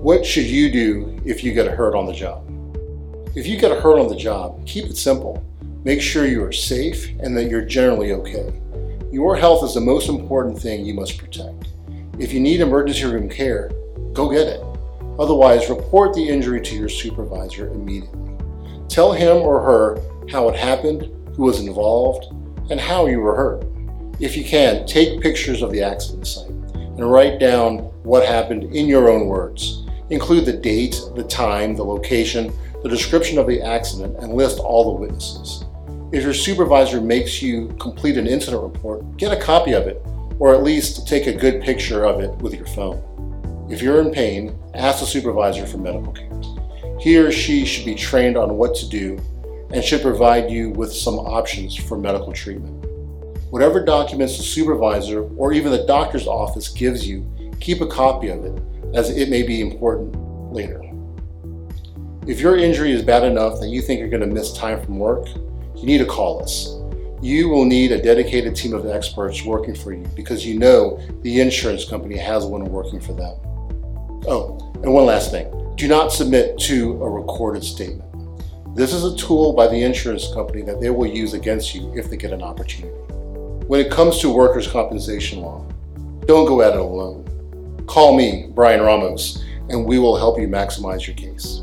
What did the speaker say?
What should you do if you get a hurt on the job? If you get a hurt on the job, keep it simple. Make sure you are safe and that you're generally okay. Your health is the most important thing you must protect. If you need emergency room care, go get it. Otherwise, report the injury to your supervisor immediately. Tell him or her how it happened, who was involved, and how you were hurt. If you can, take pictures of the accident site and write down what happened in your own words. Include the date, the time, the location, the description of the accident, and list all the witnesses. If your supervisor makes you complete an incident report, get a copy of it, or at least take a good picture of it with your phone. If you're in pain, ask the supervisor for medical care. He or she should be trained on what to do and should provide you with some options for medical treatment. Whatever documents the supervisor or even the doctor's office gives you, keep a copy of it as it may be important later. If your injury is bad enough that you think you're going to miss time from work, you need to call us. You will need a dedicated team of experts working for you because you know the insurance company has one working for them. Oh, and one last thing do not submit to a recorded statement. This is a tool by the insurance company that they will use against you if they get an opportunity. When it comes to workers' compensation law, don't go at it alone. Call me, Brian Ramos, and we will help you maximize your case.